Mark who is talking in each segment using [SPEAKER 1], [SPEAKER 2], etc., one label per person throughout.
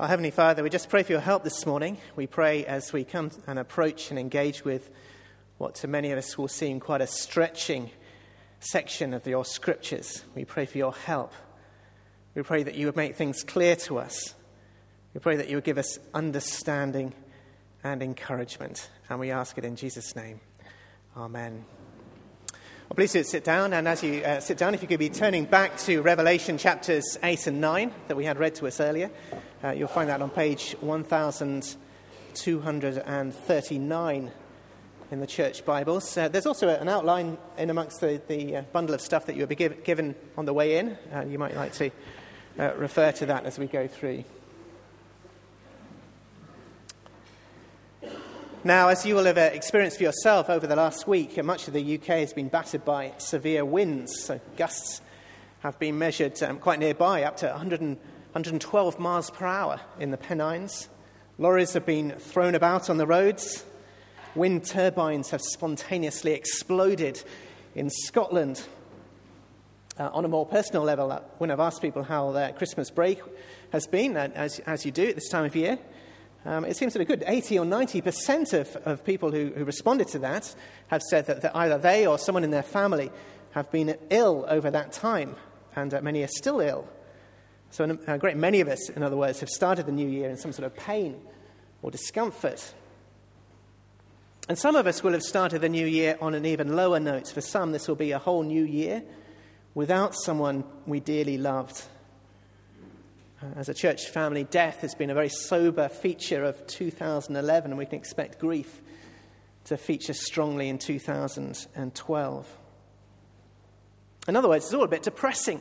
[SPEAKER 1] Our Heavenly Father, we just pray for your help this morning. We pray as we come and approach and engage with what to many of us will seem quite a stretching section of your scriptures. We pray for your help. We pray that you would make things clear to us. We pray that you would give us understanding and encouragement. And we ask it in Jesus' name. Amen. Well, please do sit down. And as you uh, sit down, if you could be turning back to Revelation chapters 8 and 9 that we had read to us earlier, uh, you'll find that on page 1239 in the church Bibles. Uh, there's also an outline in amongst the, the uh, bundle of stuff that you'll be give, given on the way in. Uh, you might like to uh, refer to that as we go through. Now, as you will have uh, experienced for yourself over the last week, much of the UK has been battered by severe winds. So gusts have been measured um, quite nearby, up to 100 112 miles per hour in the Pennines. Lorries have been thrown about on the roads. Wind turbines have spontaneously exploded in Scotland. Uh, on a more personal level, uh, when I've asked people how their Christmas break has been, uh, as, as you do at this time of year, um, it seems that a good 80 or 90% of, of people who, who responded to that have said that, that, either they or someone in their family have been ill over that time, and uh, many are still ill. So, a great many of us, in other words, have started the new year in some sort of pain or discomfort. And some of us will have started the new year on an even lower note. For some, this will be a whole new year without someone we dearly loved uh, as a church family, death has been a very sober feature of 2011, and we can expect grief to feature strongly in 2012. In other words, it's all a bit depressing.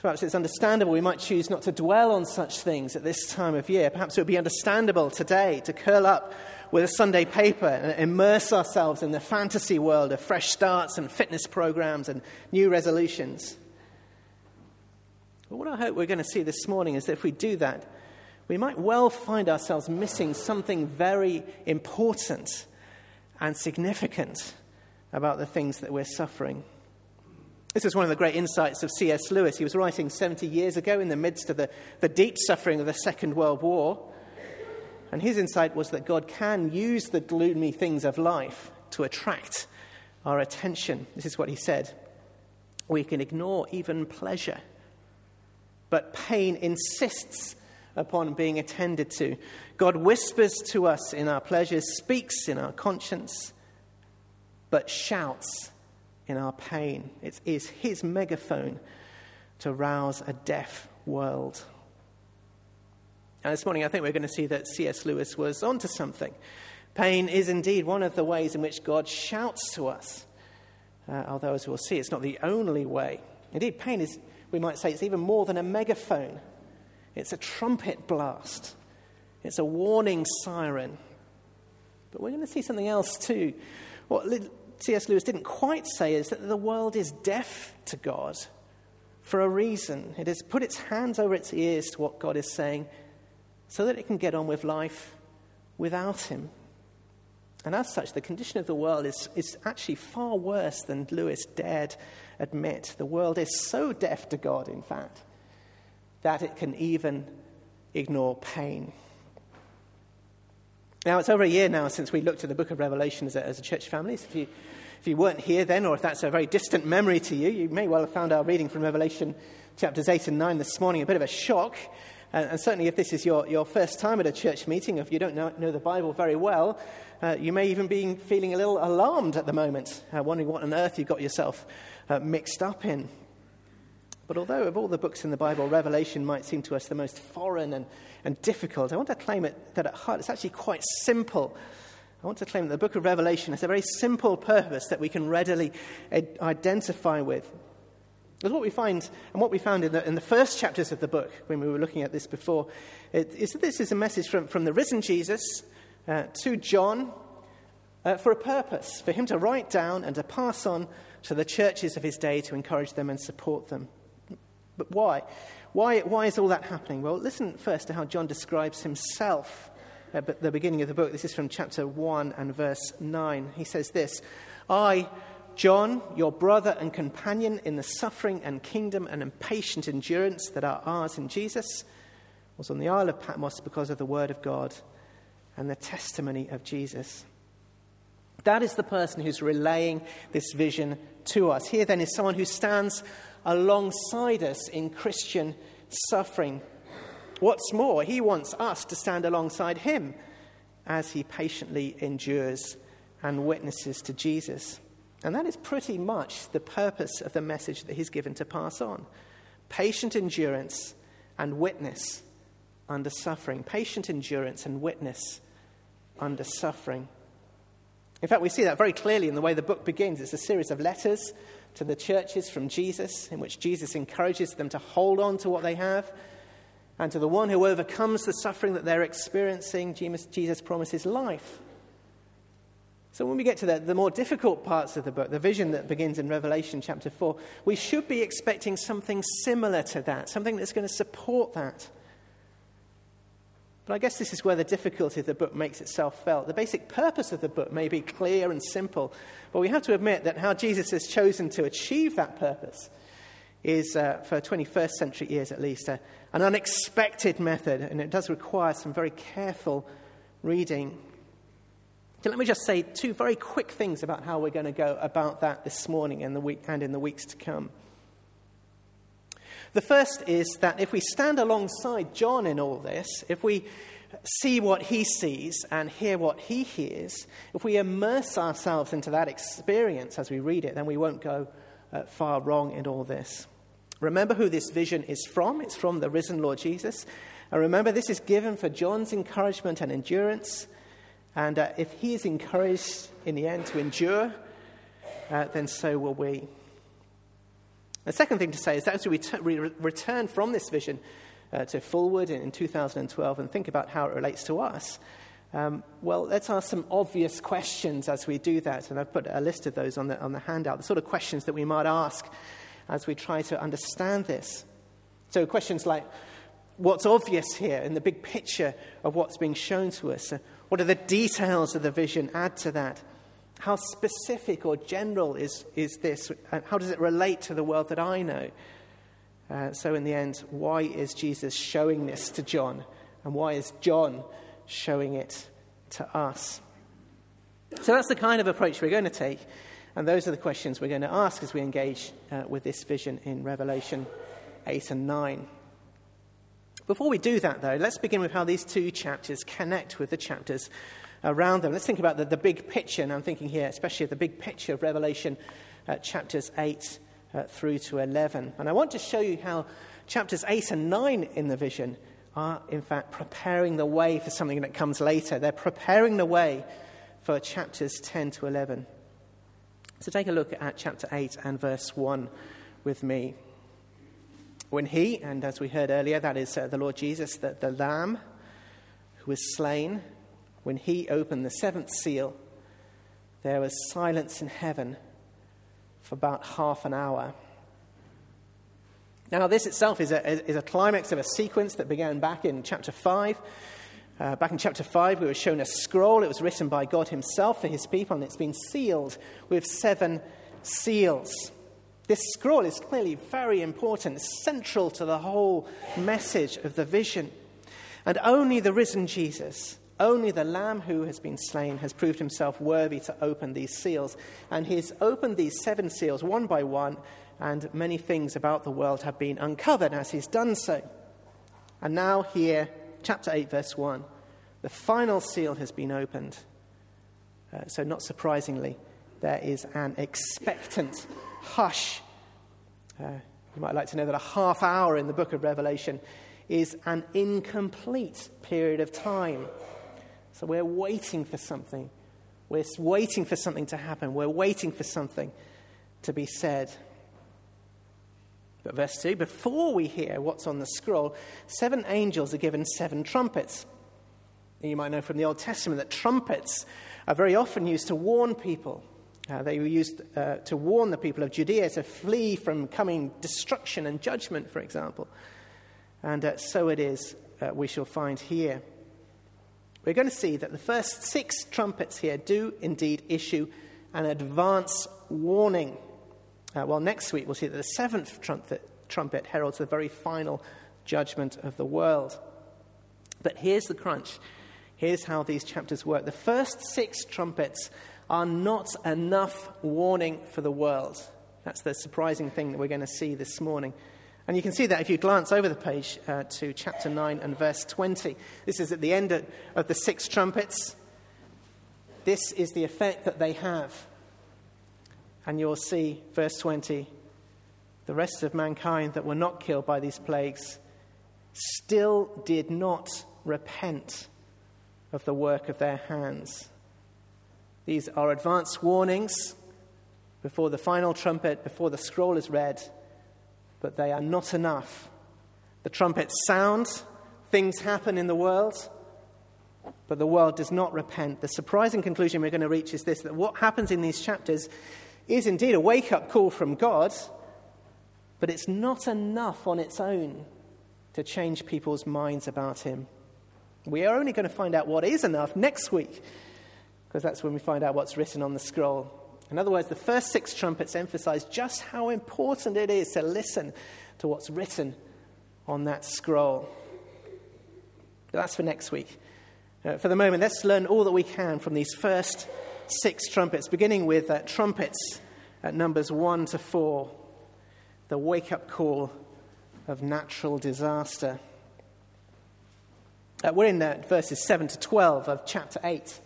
[SPEAKER 1] Perhaps it's understandable we might choose not to dwell on such things at this time of year. Perhaps it would be understandable today to curl up with a Sunday paper and immerse ourselves in the fantasy world of fresh starts and fitness programs and new resolutions. But what I hope we're going to see this morning is that if we do that, we might well find ourselves missing something very important and significant about the things that we're suffering. This is one of the great insights of C.S. Lewis. He was writing 70 years ago in the midst of the, the deep suffering of the Second World War. And his insight was that God can use the gloomy things of life to attract our attention. This is what he said. We can ignore even pleasure but pain insists upon being attended to. God whispers to us in our pleasures, speaks in our conscience, but shouts in our pain. It is his megaphone to rouse a deaf world. And this morning, I think we're going to see that C.S. Lewis was onto something. Pain is indeed one of the ways in which God shouts to us. Uh, although, as we'll see, it's not the only way. Indeed, pain is we might say it's even more than a megaphone. It's a trumpet blast. It's a warning siren. But we're going to see something else too. What C.S. Lewis didn't quite say is that the world is deaf to God for a reason. It has put its hands over its ears to what God is saying so that it can get on with life without Him. And as such, the condition of the world is, is actually far worse than Lewis dared admit. The world is so deaf to God, in fact, that it can even ignore pain. Now, it's over a year now since we looked at the book of Revelation as a, as a church family. So if you, if you weren't here then, or if that's a very distant memory to you, you may well have found our reading from Revelation chapters 8 and 9 this morning a bit of a shock. And, and certainly, if this is your, your first time at a church meeting, if you don't know, know the Bible very well, uh, you may even be feeling a little alarmed at the moment, uh, wondering what on earth you've got yourself uh, mixed up in. But although of all the books in the Bible, Revelation might seem to us the most foreign and, and difficult, I want to claim it, that at heart it's actually quite simple. I want to claim that the book of Revelation has a very simple purpose that we can readily identify with. Because what we find, and what we found in the, in the first chapters of the book, when we were looking at this before, it, is that this is a message from, from the risen Jesus uh, to John uh, for a purpose, for him to write down and to pass on to the churches of his day to encourage them and support them. But why? Why, why is all that happening? Well, listen first to how John describes himself at the beginning of the book. This is from chapter 1 and verse 9. He says this I, John, your brother and companion in the suffering and kingdom and impatient endurance that are ours in Jesus, was on the Isle of Patmos because of the word of God and the testimony of Jesus. That is the person who's relaying this vision to us. Here, then, is someone who stands alongside us in Christian suffering. What's more, he wants us to stand alongside him as he patiently endures and witnesses to Jesus. And that is pretty much the purpose of the message that he's given to pass on patient endurance and witness under suffering. Patient endurance and witness under suffering. In fact, we see that very clearly in the way the book begins. It's a series of letters to the churches from Jesus, in which Jesus encourages them to hold on to what they have. And to the one who overcomes the suffering that they're experiencing, Jesus promises life. So, when we get to the, the more difficult parts of the book, the vision that begins in Revelation chapter 4, we should be expecting something similar to that, something that's going to support that. But I guess this is where the difficulty of the book makes itself felt. The basic purpose of the book may be clear and simple, but we have to admit that how Jesus has chosen to achieve that purpose is, uh, for 21st century ears at least, uh, an unexpected method, and it does require some very careful reading. So let me just say two very quick things about how we're going to go about that this morning and, the week, and in the weeks to come. The first is that if we stand alongside John in all this, if we see what he sees and hear what he hears, if we immerse ourselves into that experience as we read it, then we won't go uh, far wrong in all this. Remember who this vision is from. It's from the risen Lord Jesus. And remember, this is given for John's encouragement and endurance. And uh, if he is encouraged in the end to endure, uh, then so will we. The second thing to say is that as we return from this vision uh, to Fulwood in 2012 and think about how it relates to us, um, well, let's ask some obvious questions as we do that. And I've put a list of those on the, on the handout, the sort of questions that we might ask as we try to understand this. So, questions like what's obvious here in the big picture of what's being shown to us? Uh, what are the details of the vision? Add to that. How specific or general is, is this? And How does it relate to the world that I know? Uh, so, in the end, why is Jesus showing this to John? And why is John showing it to us? So, that's the kind of approach we're going to take. And those are the questions we're going to ask as we engage uh, with this vision in Revelation 8 and 9. Before we do that, though, let's begin with how these two chapters connect with the chapters around them. Let's think about the, the big picture, and I'm thinking here especially of the big picture of Revelation uh, chapters 8 uh, through to 11. And I want to show you how chapters 8 and 9 in the vision are, in fact, preparing the way for something that comes later. They're preparing the way for chapters 10 to 11. So take a look at chapter 8 and verse 1 with me. When he, and as we heard earlier, that is uh, the Lord Jesus, the, the Lamb who was slain, when he opened the seventh seal, there was silence in heaven for about half an hour. Now, this itself is a, is a climax of a sequence that began back in chapter 5. Uh, back in chapter 5, we were shown a scroll. It was written by God Himself for His people, and it's been sealed with seven seals. This scroll is clearly very important, central to the whole message of the vision. And only the risen Jesus only the Lamb who has been slain has proved himself worthy to open these seals. And he's opened these seven seals one by one, and many things about the world have been uncovered as he's done so. And now, here, chapter 8, verse 1, the final seal has been opened. Uh, so, not surprisingly, there is an expectant hush. Uh, you might like to know that a half hour in the book of Revelation is an incomplete period of time. So we're waiting for something. We're waiting for something to happen. We're waiting for something to be said. But verse 2 before we hear what's on the scroll, seven angels are given seven trumpets. You might know from the Old Testament that trumpets are very often used to warn people. Uh, they were used uh, to warn the people of Judea to flee from coming destruction and judgment, for example. And uh, so it is, uh, we shall find here we're going to see that the first six trumpets here do indeed issue an advance warning. Uh, well, next week we'll see that the seventh trumpet, trumpet heralds the very final judgment of the world. But here's the crunch. Here's how these chapters work. The first six trumpets are not enough warning for the world. That's the surprising thing that we're going to see this morning. And you can see that if you glance over the page uh, to chapter 9 and verse 20. This is at the end of the six trumpets. This is the effect that they have. And you'll see, verse 20, the rest of mankind that were not killed by these plagues still did not repent of the work of their hands. These are advance warnings before the final trumpet, before the scroll is read, but they are not enough. The trumpets sound, things happen in the world, but the world does not repent. The surprising conclusion we're going to reach is this that what happens in these chapters is indeed a wake up call from God, but it's not enough on its own to change people's minds about Him. We are only going to find out what is enough next week, because that's when we find out what's written on the scroll. In other words, the first six trumpets emphasize just how important it is to listen to what's written on that scroll. But that's for next week. Uh, for the moment, let's learn all that we can from these first six trumpets, beginning with uh, trumpets at numbers 1 to 4, the wake up call of natural disaster. Uh, we're in uh, verses 7 to 12 of chapter 8.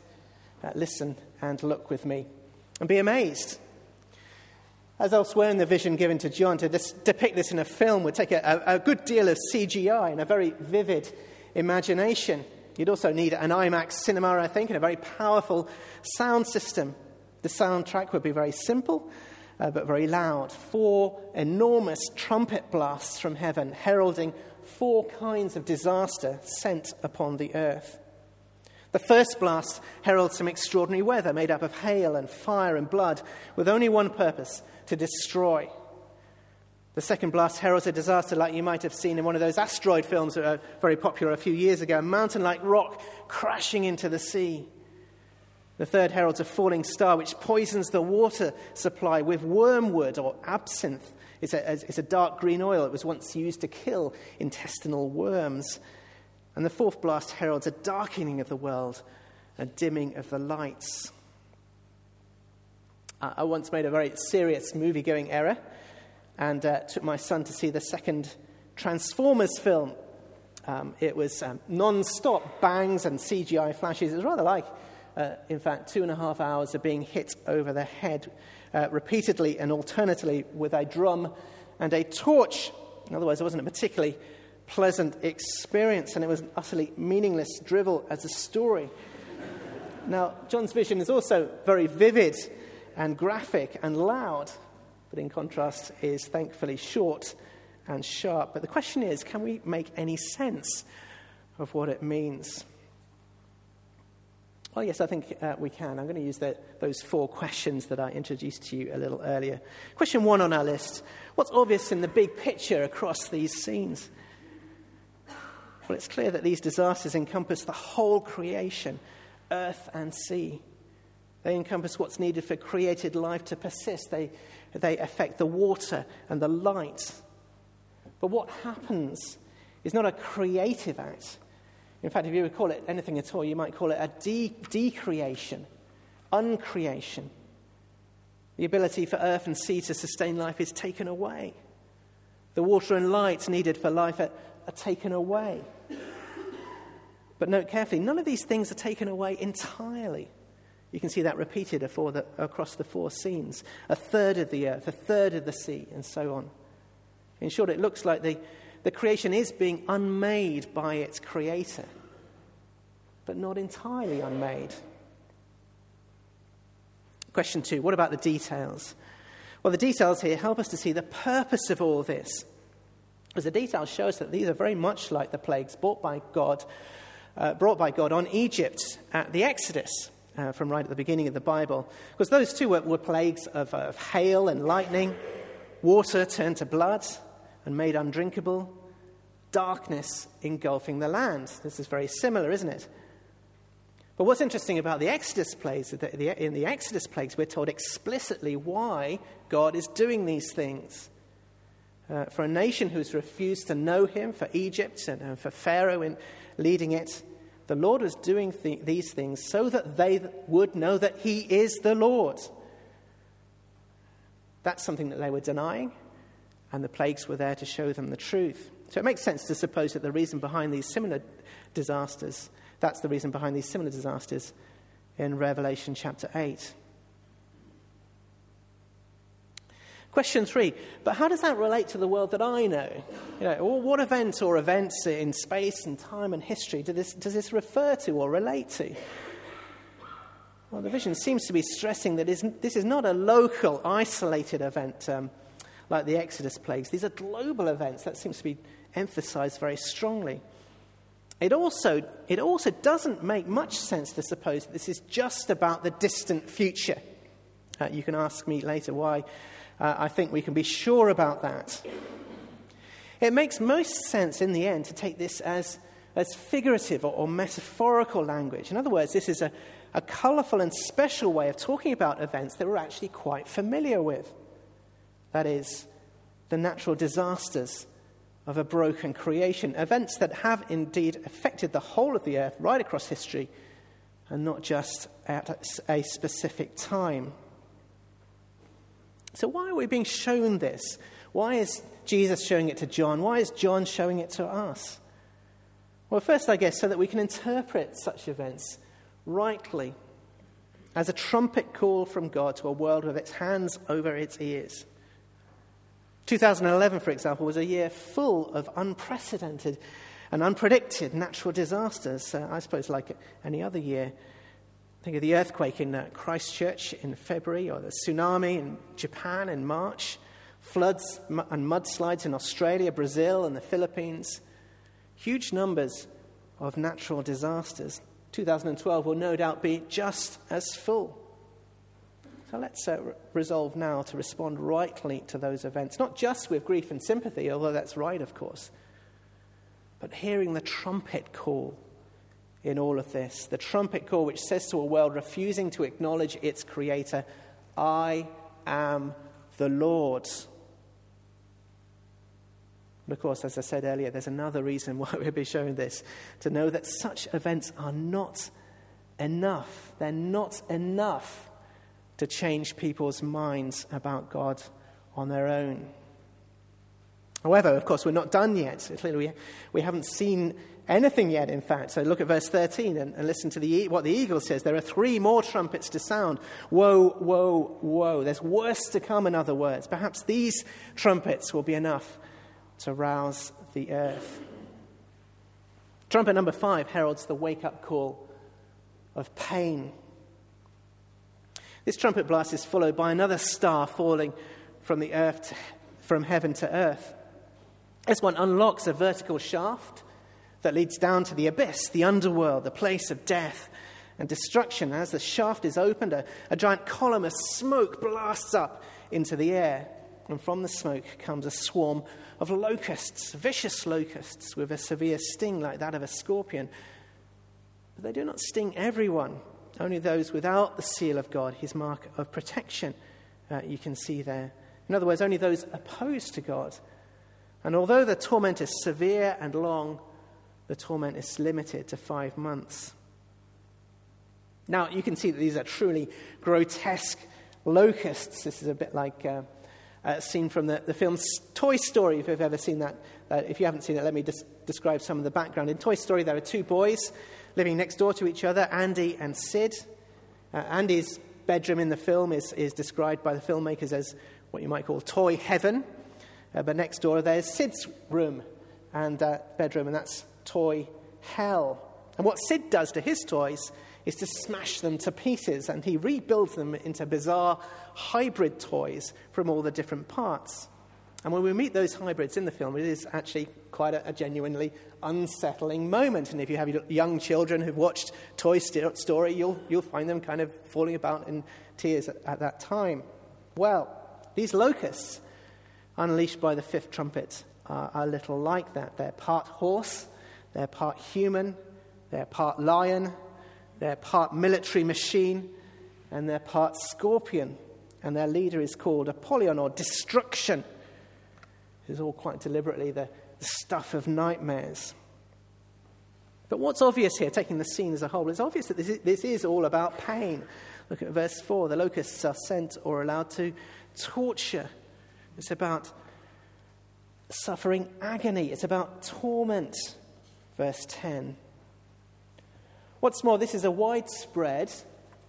[SPEAKER 1] Uh, listen and look with me and be amazed. As elsewhere in the vision given to John, to dis- depict this in a film would take a, a, a good deal of CGI and a very vivid imagination. You'd also need an IMAX cinema, I think, and a very powerful sound system. The soundtrack would be very simple, uh, but very loud. Four enormous trumpet blasts from heaven, heralding four kinds of disaster sent upon the earth. The first blast heralds some extraordinary weather made up of hail and fire and blood, with only one purpose to destroy. The second blast heralds a disaster like you might have seen in one of those asteroid films that were very popular a few years ago a mountain like rock crashing into the sea. The third heralds a falling star which poisons the water supply with wormwood or absinthe. It's a, it's a dark green oil. that was once used to kill intestinal worms. And the fourth blast heralds a darkening of the world, a dimming of the lights. I once made a very serious movie going error and uh, took my son to see the second Transformers film. Um, it was um, non stop bangs and CGI flashes. It was rather like, uh, in fact, two and a half hours of being hit over the head uh, repeatedly and alternately with a drum and a torch. In other words, it wasn't a particularly pleasant experience, and it was an utterly meaningless drivel as a story. Now, John's vision is also very vivid and graphic and loud, but in contrast is thankfully short and sharp. But the question is can we make any sense of what it means? Well, yes, I think uh, we can. I'm going to use the, those four questions that I introduced to you a little earlier. Question one on our list What's obvious in the big picture across these scenes? Well, it's clear that these disasters encompass the whole creation, earth and sea. They encompass what's needed for created life to persist. They, they affect the water and the light. But what happens is not a creative act. In fact, if you would call it anything at all, you might call it a de- decreation, uncreation. The ability for earth and sea to sustain life is taken away. The water and light needed for life are, are taken away. But note carefully, none of these things are taken away entirely. You can see that repeated across the four scenes a third of the earth, a third of the sea, and so on. In short, it looks like the, the creation is being unmade by its creator, but not entirely unmade. Question two what about the details? Well, the details here help us to see the purpose of all this. Because the details show us that these are very much like the plagues brought by God uh, brought by God on Egypt at the Exodus. Uh, from right at the beginning of the Bible. Because those two were, were plagues of, uh, of hail and lightning, water turned to blood and made undrinkable, darkness engulfing the land. This is very similar, isn't it? But what's interesting about the Exodus plagues, in the Exodus plagues, we're told explicitly why God is doing these things. Uh, for a nation who's refused to know him, for Egypt and, and for Pharaoh in leading it. The Lord was doing th- these things so that they would know that he is the Lord. That's something that they were denying, and the plagues were there to show them the truth. So it makes sense to suppose that the reason behind these similar disasters, that's the reason behind these similar disasters in Revelation chapter 8. Question three, but how does that relate to the world that I know? You know what events or events in space and time and history do this, does this refer to or relate to? Well, the vision seems to be stressing that this is not a local, isolated event um, like the Exodus plagues. These are global events. That seems to be emphasized very strongly. It also, it also doesn't make much sense to suppose that this is just about the distant future. Uh, you can ask me later why uh, I think we can be sure about that. It makes most sense in the end to take this as, as figurative or, or metaphorical language. In other words, this is a, a colourful and special way of talking about events that we're actually quite familiar with. That is, the natural disasters of a broken creation, events that have indeed affected the whole of the earth right across history and not just at a specific time. So, why are we being shown this? Why is Jesus showing it to John? Why is John showing it to us? Well, first, I guess, so that we can interpret such events rightly as a trumpet call from God to a world with its hands over its ears. 2011, for example, was a year full of unprecedented and unpredicted natural disasters, uh, I suppose, like any other year. Think of the earthquake in uh, Christchurch in February, or the tsunami in Japan in March, floods and mudslides in Australia, Brazil, and the Philippines. Huge numbers of natural disasters. 2012 will no doubt be just as full. So let's uh, resolve now to respond rightly to those events, not just with grief and sympathy, although that's right, of course, but hearing the trumpet call in all of this. The trumpet call, which says to a world refusing to acknowledge its creator, I am the Lord. But of course, as I said earlier, there's another reason why we'll be showing this to know that such events are not enough. They're not enough to change people's minds about God on their own. However, of course, we're not done yet. Clearly, we, we haven't seen anything yet, in fact. So look at verse 13 and, and listen to the, what the eagle says. There are three more trumpets to sound. Woe, woe, woe. There's worse to come, in other words. Perhaps these trumpets will be enough to rouse the earth. Trumpet number five heralds the wake up call of pain. This trumpet blast is followed by another star falling from the earth to, from heaven to earth. This one unlocks a vertical shaft that leads down to the abyss, the underworld, the place of death and destruction. And As the shaft is opened, a, a giant column of smoke blasts up into the air. And from the smoke comes a swarm of locusts, vicious locusts with a severe sting like that of a scorpion. But they do not sting everyone, only those without the seal of God, his mark of protection, uh, you can see there. In other words, only those opposed to God and although the torment is severe and long, the torment is limited to five months. Now, you can see that these are truly grotesque locusts. This is a bit like uh, a scene from the, the film Toy Story, if you've ever seen that. Uh, if you haven't seen it, let me just describe some of the background. In Toy Story, there are two boys living next door to each other, Andy and Sid. Uh, Andy's bedroom in the film is, is described by the filmmakers as what you might call toy heaven. Uh, but next door there's Sid's room and uh, bedroom, and that's toy hell. And what Sid does to his toys is to smash them to pieces, and he rebuilds them into bizarre hybrid toys from all the different parts. And when we meet those hybrids in the film, it is actually quite a, a genuinely unsettling moment. And if you have young children who've watched Toy Story, you'll, you'll find them kind of falling about in tears at, at that time. Well, these locusts unleashed by the fifth trumpet are a little like that. They're part horse, they're part human, they're part lion, they're part military machine, and they're part scorpion. And their leader is called Apollyon or destruction. is all quite deliberately the, the stuff of nightmares. But what's obvious here, taking the scene as a whole, it's obvious that this is, this is all about pain. Look at verse 4. The locusts are sent or allowed to torture. It's about suffering agony. It's about torment. Verse 10. What's more, this is a widespread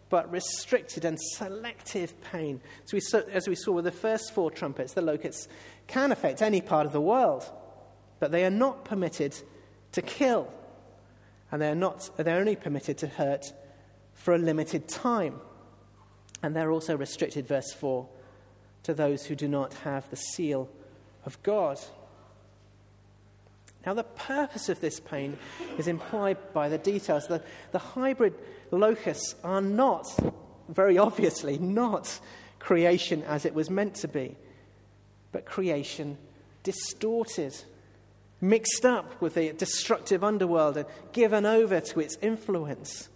[SPEAKER 1] but restricted and selective pain. So we saw, as we saw with the first four trumpets, the locusts can affect any part of the world, but they are not permitted to kill, and they are not, they're only permitted to hurt for a limited time. And they're also restricted, verse 4, to those who do not have the seal of God. Now, the purpose of this pain is implied by the details. The, the hybrid locusts are not, very obviously, not creation as it was meant to be, but creation distorted, mixed up with the destructive underworld, and given over to its influence.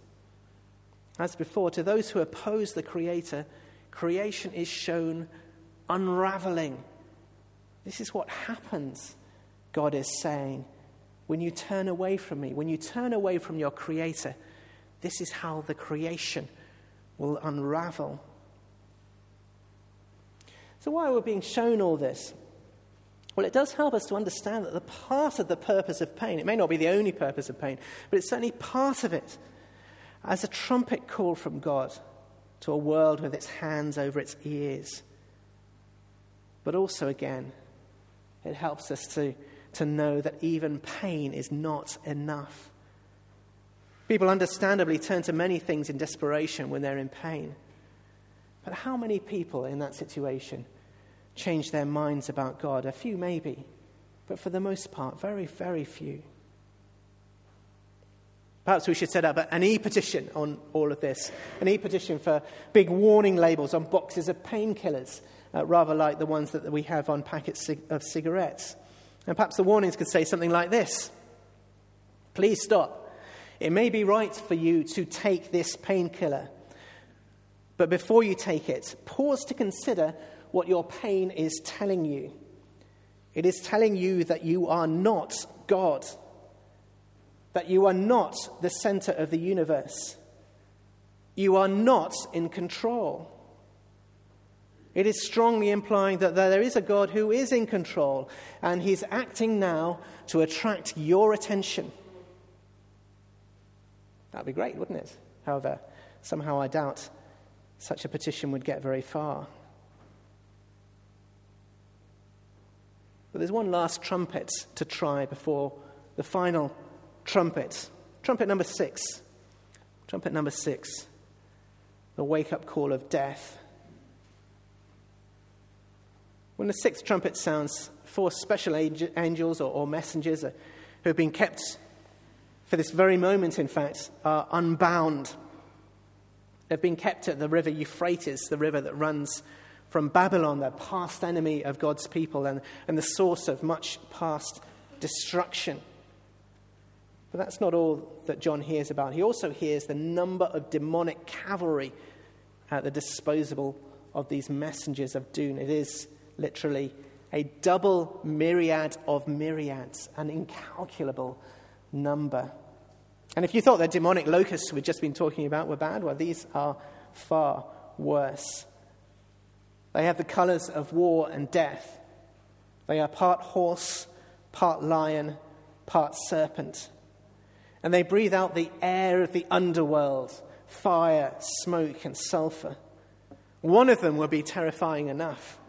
[SPEAKER 1] As before, to those who oppose the Creator, creation is shown unraveling. This is what happens God is saying, when you turn away from me, when you turn away from your Creator, this is how the creation will unravel. So, why are we being shown all this? Well, it does help us to understand that the part of the purpose of pain, it may not be the only purpose of pain, but it's certainly part of it, as a trumpet call from God to a world with its hands over its ears. But also, again, it helps us to to know that even pain is not enough. People understandably turn to many things in desperation when they're in pain. But how many people in that situation change their minds about God? A few, maybe, but for the most part, very, very few. Perhaps we should set up an e petition on all of this an e petition for big warning labels on boxes of painkillers, uh, rather like the ones that we have on packets of cigarettes. And perhaps the warnings could say something like this Please stop. It may be right for you to take this painkiller, but before you take it, pause to consider what your pain is telling you. It is telling you that you are not God, that you are not the center of the universe, you are not in control. It is strongly implying that there is a God who is in control and he's acting now to attract your attention. That'd be great, wouldn't it? However, somehow I doubt such a petition would get very far. But there's one last trumpet to try before the final trumpet. Trumpet number six. Trumpet number six. The wake up call of death. When the sixth trumpet sounds, four special angels or, or messengers who have been kept for this very moment, in fact, are unbound. They've been kept at the river Euphrates, the river that runs from Babylon, the past enemy of God's people and, and the source of much past destruction. But that's not all that John hears about. He also hears the number of demonic cavalry at the disposal of these messengers of doom. It is literally a double myriad of myriads, an incalculable number. And if you thought the demonic locusts we've just been talking about were bad, well, these are far worse. They have the colors of war and death. They are part horse, part lion, part serpent. And they breathe out the air of the underworld fire, smoke, and sulfur. One of them would be terrifying enough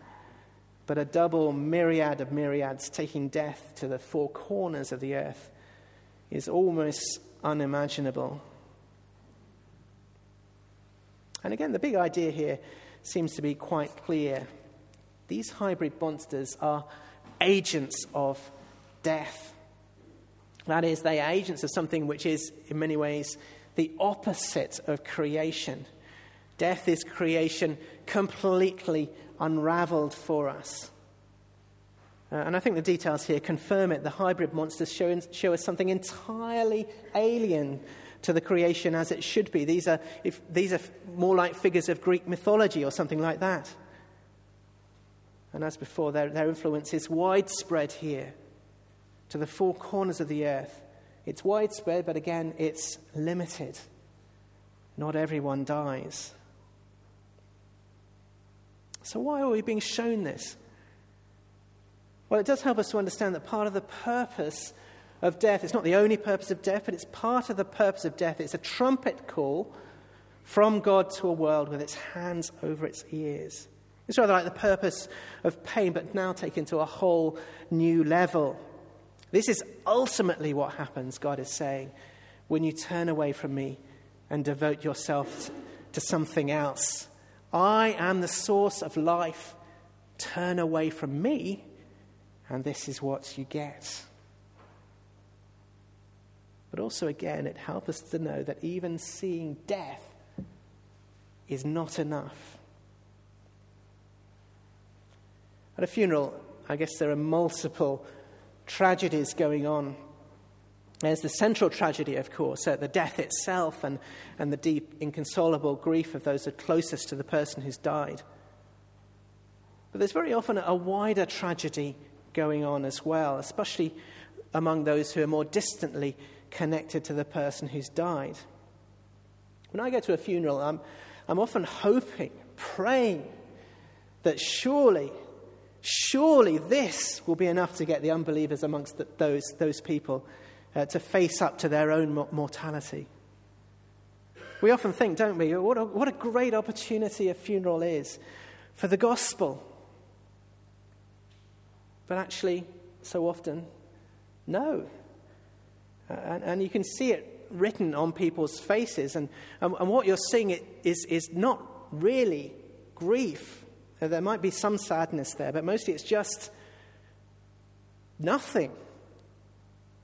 [SPEAKER 1] but a double myriad of myriads taking death to the four corners of the earth is almost unimaginable. And again, the big idea here seems to be quite clear. These hybrid monsters are agents of death. That is, they are agents of something which is, in many ways, the opposite of creation. Death is creation completely unraveled for us. Uh, and I think the details here confirm it. The hybrid monsters show, show us something entirely alien to the creation as it should be. These are, if, these are more like figures of Greek mythology or something like that. And as before, their, their influence is widespread here to the four corners of the earth. It's widespread, but again, it's limited. Not everyone dies. So, why are we being shown this? Well, it does help us to understand that part of the purpose of death, it's not the only purpose of death, but it's part of the purpose of death. It's a trumpet call from God to a world with its hands over its ears. It's rather like the purpose of pain, but now taken to a whole new level. This is ultimately what happens, God is saying, when you turn away from me and devote yourself to something else. I am the source of life. Turn away from me and this is what you get. But also, again, it helps us to know that even seeing death is not enough. At a funeral, I guess there are multiple tragedies going on. There's the central tragedy, of course, uh, the death itself and, and the deep, inconsolable grief of those closest to the person who's died. But there's very often a wider tragedy going on as well, especially among those who are more distantly connected to the person who's died. When I go to a funeral, I'm, I'm often hoping, praying that surely, surely this will be enough to get the unbelievers amongst the, those, those people uh, to face up to their own mortality. We often think, don't we, what a, what a great opportunity a funeral is for the gospel but actually, so often, no. And, and you can see it written on people's faces. And, and, and what you're seeing is, is not really grief. There might be some sadness there, but mostly it's just nothing.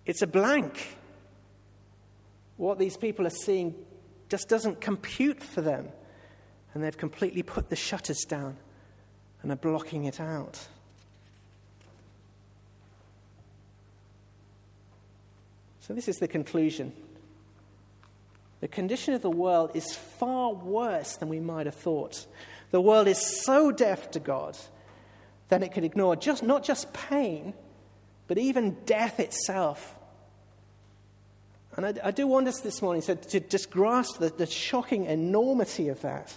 [SPEAKER 1] It's a blank. What these people are seeing just doesn't compute for them. And they've completely put the shutters down and are blocking it out. So, this is the conclusion. The condition of the world is far worse than we might have thought. The world is so deaf to God that it could ignore just, not just pain, but even death itself. And I, I do want us this morning to, to just grasp the, the shocking enormity of that.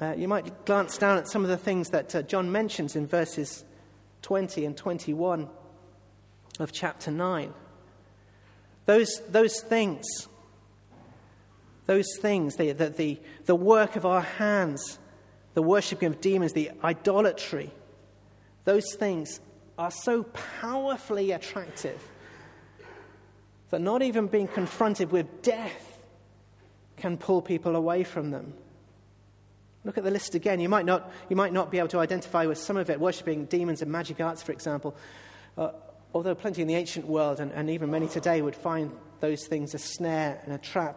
[SPEAKER 1] Uh, you might glance down at some of the things that uh, John mentions in verses 20 and 21 of chapter 9. Those, those things, those things, the, the, the, the work of our hands, the worshipping of demons, the idolatry, those things are so powerfully attractive that not even being confronted with death can pull people away from them. Look at the list again. You might not, you might not be able to identify with some of it, worshipping demons and magic arts, for example. Uh, although plenty in the ancient world and, and even many today would find those things a snare and a trap.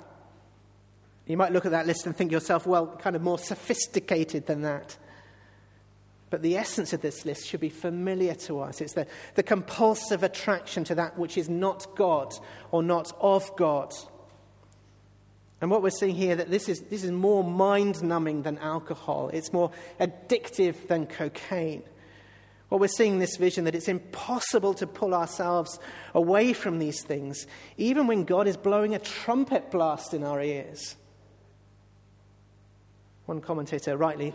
[SPEAKER 1] You might look at that list and think yourself, well, kind of more sophisticated than that. But the essence of this list should be familiar to us. It's the, the compulsive attraction to that which is not God or not of God. And what we're seeing here that this is, this is more mind numbing than alcohol. It's more addictive than cocaine. Well, we're seeing this vision that it's impossible to pull ourselves away from these things, even when God is blowing a trumpet blast in our ears. One commentator rightly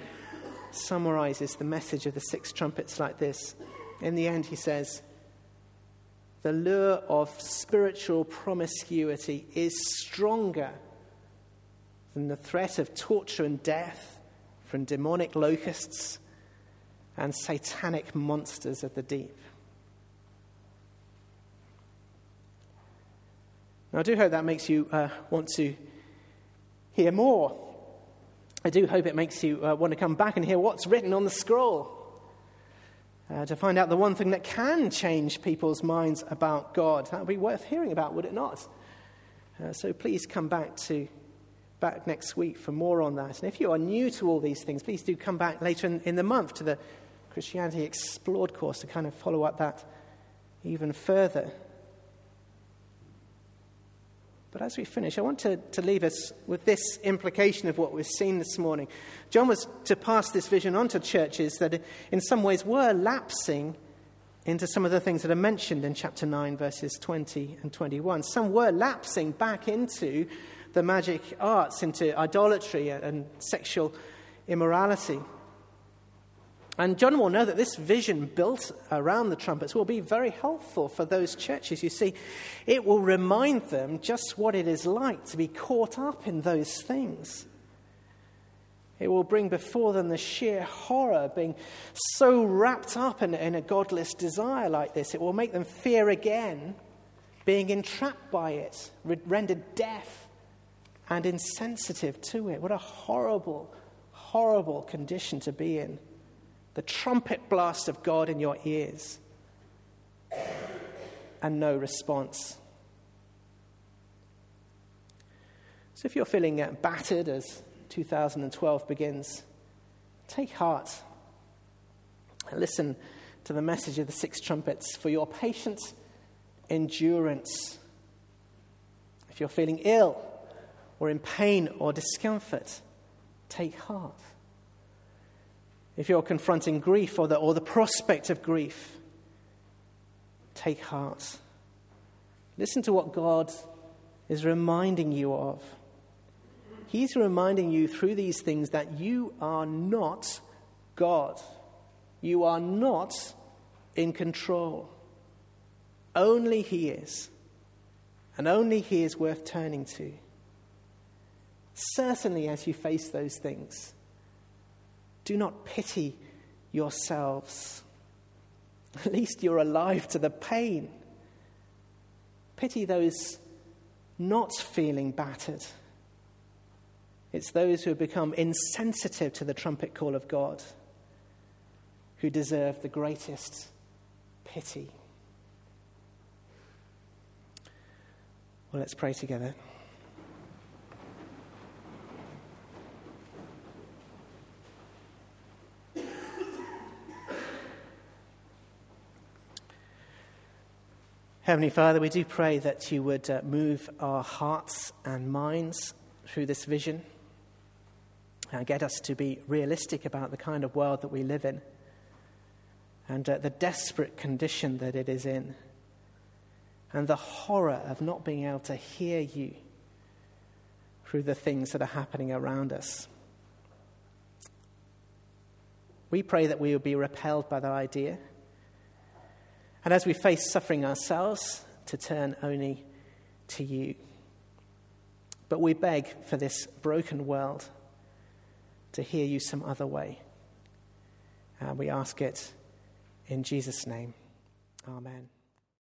[SPEAKER 1] summarizes the message of the six trumpets like this. In the end, he says, The lure of spiritual promiscuity is stronger than the threat of torture and death from demonic locusts and satanic monsters of the deep. Now, I do hope that makes you uh, want to hear more. I do hope it makes you uh, want to come back and hear what's written on the scroll. Uh, to find out the one thing that can change people's minds about God. That would be worth hearing about, would it not? Uh, so please come back to back next week for more on that. And if you are new to all these things, please do come back later in, in the month to the Christianity Explored course to kind of follow up that even further. But as we finish, I want to, to leave us with this implication of what we've seen this morning. John was to pass this vision on to churches that, in some ways, were lapsing into some of the things that are mentioned in chapter 9, verses 20 and 21. Some were lapsing back into the magic arts, into idolatry and sexual immorality. And John will know that this vision built around the trumpets will be very helpful for those churches. You see, it will remind them just what it is like to be caught up in those things. It will bring before them the sheer horror of being so wrapped up in, in a godless desire like this. It will make them fear again being entrapped by it, rendered deaf and insensitive to it. What a horrible, horrible condition to be in the trumpet blast of God in your ears, and no response. So, if you're feeling uh, battered as 2012 begins, take heart and listen to the message of the six trumpets for your patient endurance. If you're feeling ill or in pain or discomfort, take heart if you're confronting grief or the, or the prospect of grief, take heart. Listen to what God is reminding you of. He's reminding you through these things that you are not God. You are not in control. Only He is. And only He is worth turning to. Certainly, as you face those things, do not pity yourselves. At least you're alive to the pain. Pity those not feeling battered. It's those who have become insensitive to the trumpet call of God who deserve the greatest pity. Well, let's pray together. Heavenly Father, we do pray that you would uh, move our hearts and minds through this vision and get us to be realistic about the kind of world that we live in and uh, the desperate condition that it is in and the horror of not being able to hear you through the things that are happening around us. We pray that we will be repelled by that idea and as we face suffering ourselves, to turn only to you. But we beg for this broken world to hear you some other way. And we ask it in Jesus' name. Amen.